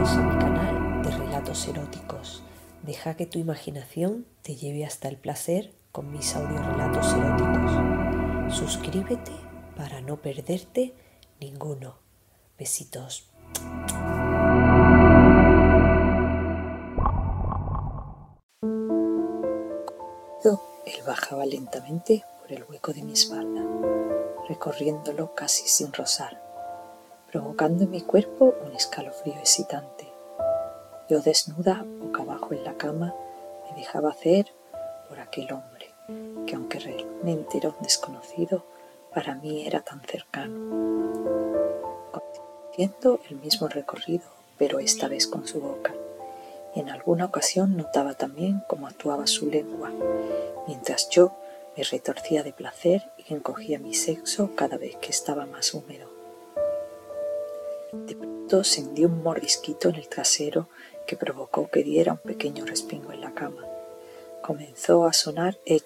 A mi canal de relatos eróticos. Deja que tu imaginación te lleve hasta el placer con mis audiorelatos eróticos. Suscríbete para no perderte ninguno. Besitos. Él bajaba lentamente por el hueco de mi espalda, recorriéndolo casi sin rozar provocando en mi cuerpo un escalofrío excitante. Yo desnuda, boca abajo en la cama, me dejaba hacer por aquel hombre, que aunque realmente era un desconocido, para mí era tan cercano. Haciendo el mismo recorrido, pero esta vez con su boca. Y en alguna ocasión notaba también cómo actuaba su lengua, mientras yo me retorcía de placer y encogía mi sexo cada vez que estaba más húmedo. De pronto sentí un mordisquito en el trasero que provocó que diera un pequeño respingo en la cama. Comenzó a sonar Ed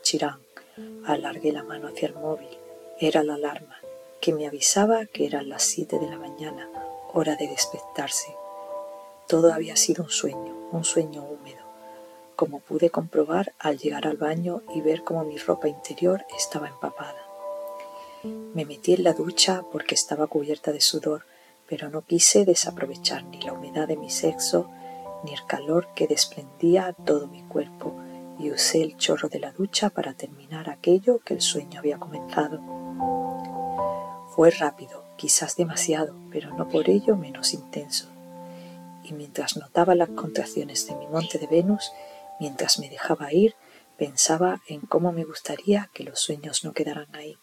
Alargué la mano hacia el móvil. Era la alarma, que me avisaba que eran las siete de la mañana, hora de despertarse. Todo había sido un sueño, un sueño húmedo, como pude comprobar al llegar al baño y ver cómo mi ropa interior estaba empapada. Me metí en la ducha porque estaba cubierta de sudor pero no quise desaprovechar ni la humedad de mi sexo ni el calor que desprendía todo mi cuerpo y usé el chorro de la ducha para terminar aquello que el sueño había comenzado. Fue rápido, quizás demasiado, pero no por ello menos intenso. Y mientras notaba las contracciones de mi monte de Venus, mientras me dejaba ir, pensaba en cómo me gustaría que los sueños no quedaran ahí,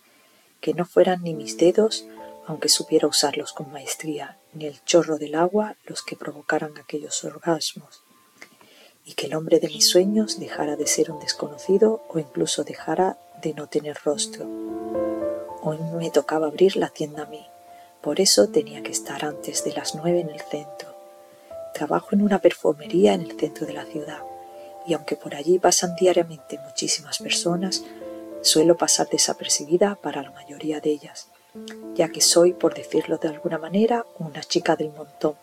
que no fueran ni mis dedos aunque supiera usarlos con maestría, ni el chorro del agua los que provocaran aquellos orgasmos, y que el hombre de mis sueños dejara de ser un desconocido o incluso dejara de no tener rostro. Hoy me tocaba abrir la tienda a mí, por eso tenía que estar antes de las nueve en el centro. Trabajo en una perfumería en el centro de la ciudad, y aunque por allí pasan diariamente muchísimas personas, suelo pasar desapercibida para la mayoría de ellas ya que soy, por decirlo de alguna manera, una chica del montón.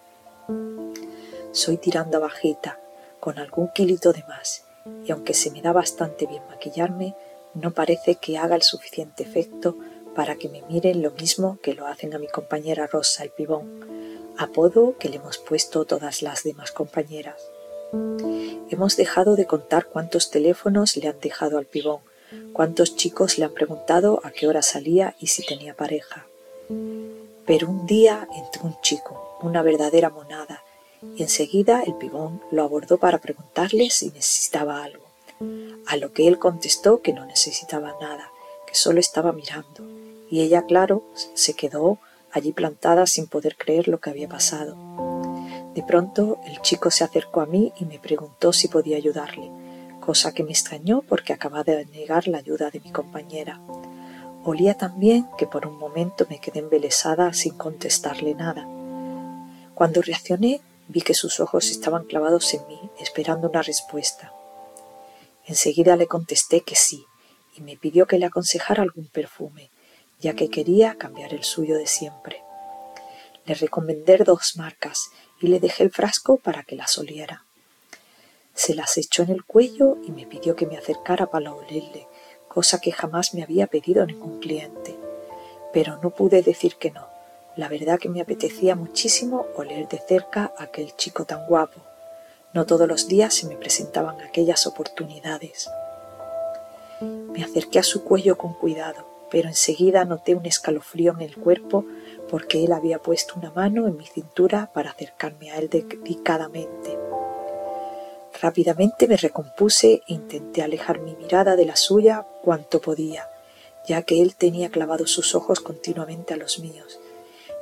Soy tirando a bajeta, con algún kilito de más, y aunque se me da bastante bien maquillarme, no parece que haga el suficiente efecto para que me miren lo mismo que lo hacen a mi compañera Rosa el pibón, apodo que le hemos puesto todas las demás compañeras. Hemos dejado de contar cuántos teléfonos le han dejado al pibón, cuántos chicos le han preguntado a qué hora salía y si tenía pareja. Pero un día entró un chico, una verdadera monada, y enseguida el pibón lo abordó para preguntarle si necesitaba algo, a lo que él contestó que no necesitaba nada, que solo estaba mirando, y ella, claro, se quedó allí plantada sin poder creer lo que había pasado. De pronto el chico se acercó a mí y me preguntó si podía ayudarle, cosa que me extrañó porque acababa de negar la ayuda de mi compañera. Olía tan bien que por un momento me quedé embelesada sin contestarle nada. Cuando reaccioné vi que sus ojos estaban clavados en mí, esperando una respuesta. Enseguida le contesté que sí, y me pidió que le aconsejara algún perfume, ya que quería cambiar el suyo de siempre. Le recomendé dos marcas y le dejé el frasco para que las oliera. Se las echó en el cuello y me pidió que me acercara para olerle, cosa que jamás me había pedido ningún cliente. Pero no pude decir que no. La verdad que me apetecía muchísimo oler de cerca a aquel chico tan guapo. No todos los días se me presentaban aquellas oportunidades. Me acerqué a su cuello con cuidado, pero enseguida noté un escalofrío en el cuerpo porque él había puesto una mano en mi cintura para acercarme a él delicadamente. Rápidamente me recompuse e intenté alejar mi mirada de la suya cuanto podía, ya que él tenía clavados sus ojos continuamente a los míos,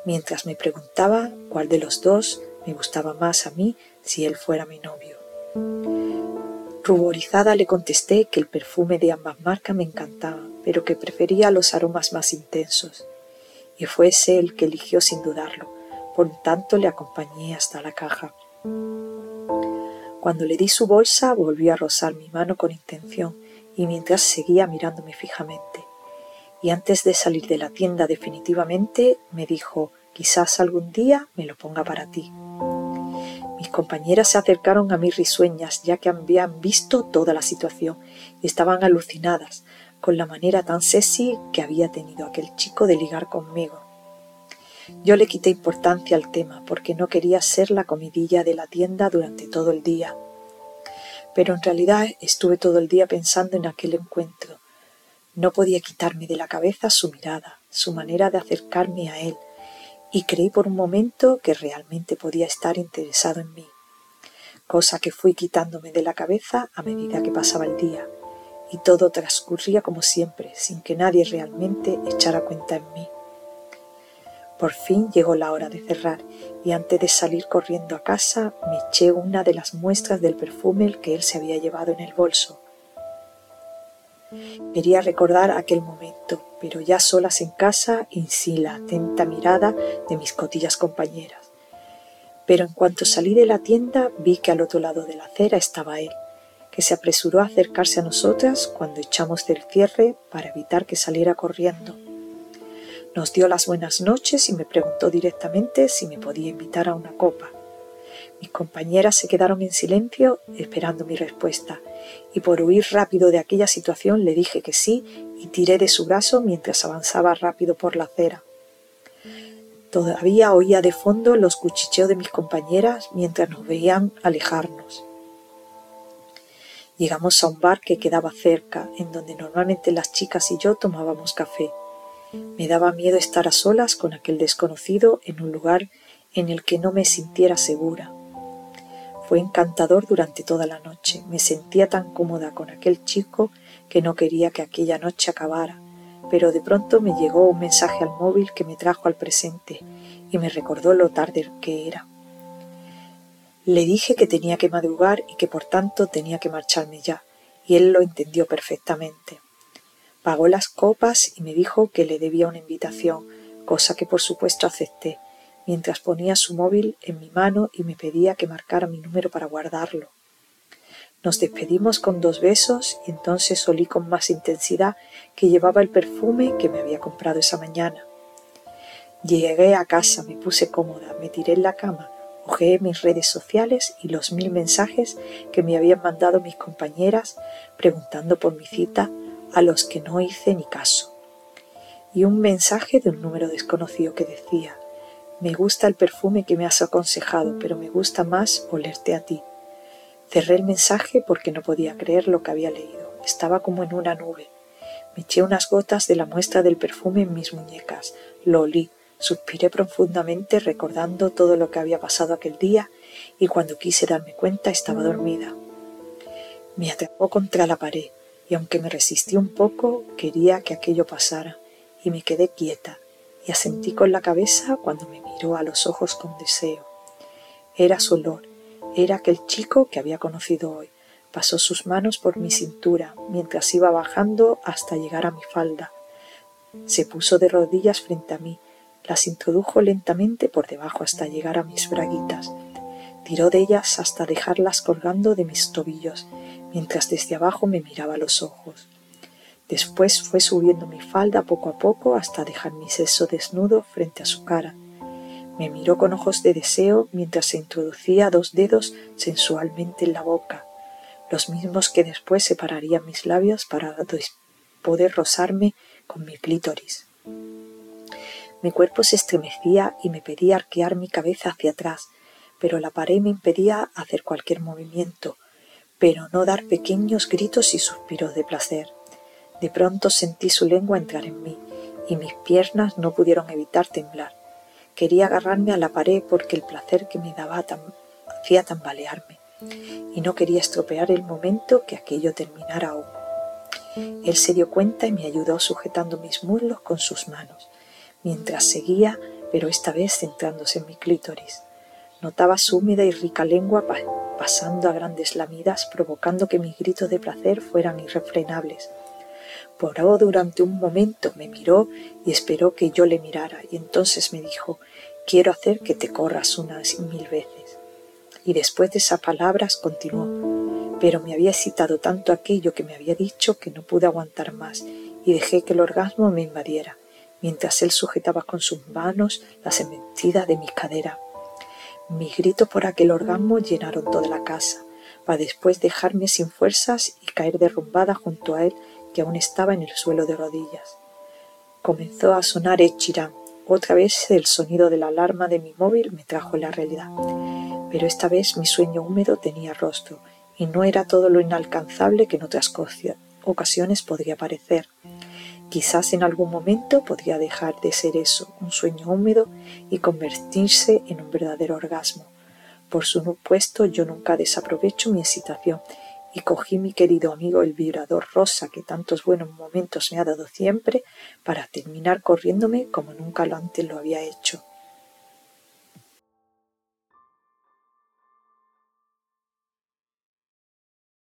mientras me preguntaba cuál de los dos me gustaba más a mí si él fuera mi novio. Ruborizada le contesté que el perfume de ambas marcas me encantaba, pero que prefería los aromas más intensos, y fue ese el que eligió sin dudarlo, por tanto le acompañé hasta la caja. Cuando le di su bolsa volvió a rozar mi mano con intención y mientras seguía mirándome fijamente. Y antes de salir de la tienda definitivamente me dijo quizás algún día me lo ponga para ti. Mis compañeras se acercaron a mí risueñas, ya que habían visto toda la situación y estaban alucinadas con la manera tan sexy que había tenido aquel chico de ligar conmigo. Yo le quité importancia al tema porque no quería ser la comidilla de la tienda durante todo el día. Pero en realidad estuve todo el día pensando en aquel encuentro. No podía quitarme de la cabeza su mirada, su manera de acercarme a él, y creí por un momento que realmente podía estar interesado en mí, cosa que fui quitándome de la cabeza a medida que pasaba el día, y todo transcurría como siempre, sin que nadie realmente echara cuenta en mí. Por fin llegó la hora de cerrar y antes de salir corriendo a casa me eché una de las muestras del perfume que él se había llevado en el bolso. Quería recordar aquel momento, pero ya solas en casa y sin la atenta mirada de mis cotillas compañeras. Pero en cuanto salí de la tienda vi que al otro lado de la acera estaba él, que se apresuró a acercarse a nosotras cuando echamos del cierre para evitar que saliera corriendo. Nos dio las buenas noches y me preguntó directamente si me podía invitar a una copa. Mis compañeras se quedaron en silencio esperando mi respuesta, y por huir rápido de aquella situación le dije que sí y tiré de su brazo mientras avanzaba rápido por la acera. Todavía oía de fondo los cuchicheos de mis compañeras mientras nos veían alejarnos. Llegamos a un bar que quedaba cerca, en donde normalmente las chicas y yo tomábamos café. Me daba miedo estar a solas con aquel desconocido en un lugar en el que no me sintiera segura. Fue encantador durante toda la noche. Me sentía tan cómoda con aquel chico que no quería que aquella noche acabara, pero de pronto me llegó un mensaje al móvil que me trajo al presente y me recordó lo tarde que era. Le dije que tenía que madrugar y que por tanto tenía que marcharme ya, y él lo entendió perfectamente. Pagó las copas y me dijo que le debía una invitación, cosa que por supuesto acepté, mientras ponía su móvil en mi mano y me pedía que marcara mi número para guardarlo. Nos despedimos con dos besos y entonces olí con más intensidad que llevaba el perfume que me había comprado esa mañana. Llegué a casa, me puse cómoda, me tiré en la cama, ojeé mis redes sociales y los mil mensajes que me habían mandado mis compañeras preguntando por mi cita a los que no hice ni caso. Y un mensaje de un número desconocido que decía, me gusta el perfume que me has aconsejado, pero me gusta más olerte a ti. Cerré el mensaje porque no podía creer lo que había leído. Estaba como en una nube. Me eché unas gotas de la muestra del perfume en mis muñecas. Lo olí. Suspiré profundamente recordando todo lo que había pasado aquel día y cuando quise darme cuenta estaba dormida. Me atrapó contra la pared y aunque me resistí un poco, quería que aquello pasara, y me quedé quieta, y asentí con la cabeza cuando me miró a los ojos con deseo. Era su olor, era aquel chico que había conocido hoy. Pasó sus manos por mi cintura mientras iba bajando hasta llegar a mi falda. Se puso de rodillas frente a mí, las introdujo lentamente por debajo hasta llegar a mis braguitas. Tiró de ellas hasta dejarlas colgando de mis tobillos mientras desde abajo me miraba los ojos. Después fue subiendo mi falda poco a poco hasta dejar mi seso desnudo frente a su cara. Me miró con ojos de deseo mientras se introducía dos dedos sensualmente en la boca, los mismos que después separarían mis labios para poder rozarme con mi clítoris. Mi cuerpo se estremecía y me pedía arquear mi cabeza hacia atrás, pero la pared me impedía hacer cualquier movimiento, pero no dar pequeños gritos y suspiros de placer. De pronto sentí su lengua entrar en mí, y mis piernas no pudieron evitar temblar. Quería agarrarme a la pared porque el placer que me daba hacía tambalearme, y no quería estropear el momento que aquello terminara aún. Él se dio cuenta y me ayudó sujetando mis muslos con sus manos, mientras seguía, pero esta vez centrándose en mi clítoris. Notaba su húmeda y rica lengua pasando a grandes lamidas, provocando que mis gritos de placer fueran irrefrenables. Poró durante un momento, me miró y esperó que yo le mirara, y entonces me dijo Quiero hacer que te corras unas mil veces. Y después de esas palabras continuó, pero me había excitado tanto aquello que me había dicho que no pude aguantar más, y dejé que el orgasmo me invadiera, mientras él sujetaba con sus manos las embestidas de mi cadera Mis gritos por aquel orgasmo llenaron toda la casa, para después dejarme sin fuerzas y caer derrumbada junto a él, que aún estaba en el suelo de rodillas. Comenzó a sonar Echirán. Otra vez el sonido de la alarma de mi móvil me trajo la realidad. Pero esta vez mi sueño húmedo tenía rostro, y no era todo lo inalcanzable que en otras ocasiones podría parecer. Quizás en algún momento podría dejar de ser eso, un sueño húmedo, y convertirse en un verdadero orgasmo. Por supuesto, yo nunca desaprovecho mi excitación y cogí mi querido amigo el vibrador rosa que tantos buenos momentos me ha dado siempre para terminar corriéndome como nunca lo antes lo había hecho.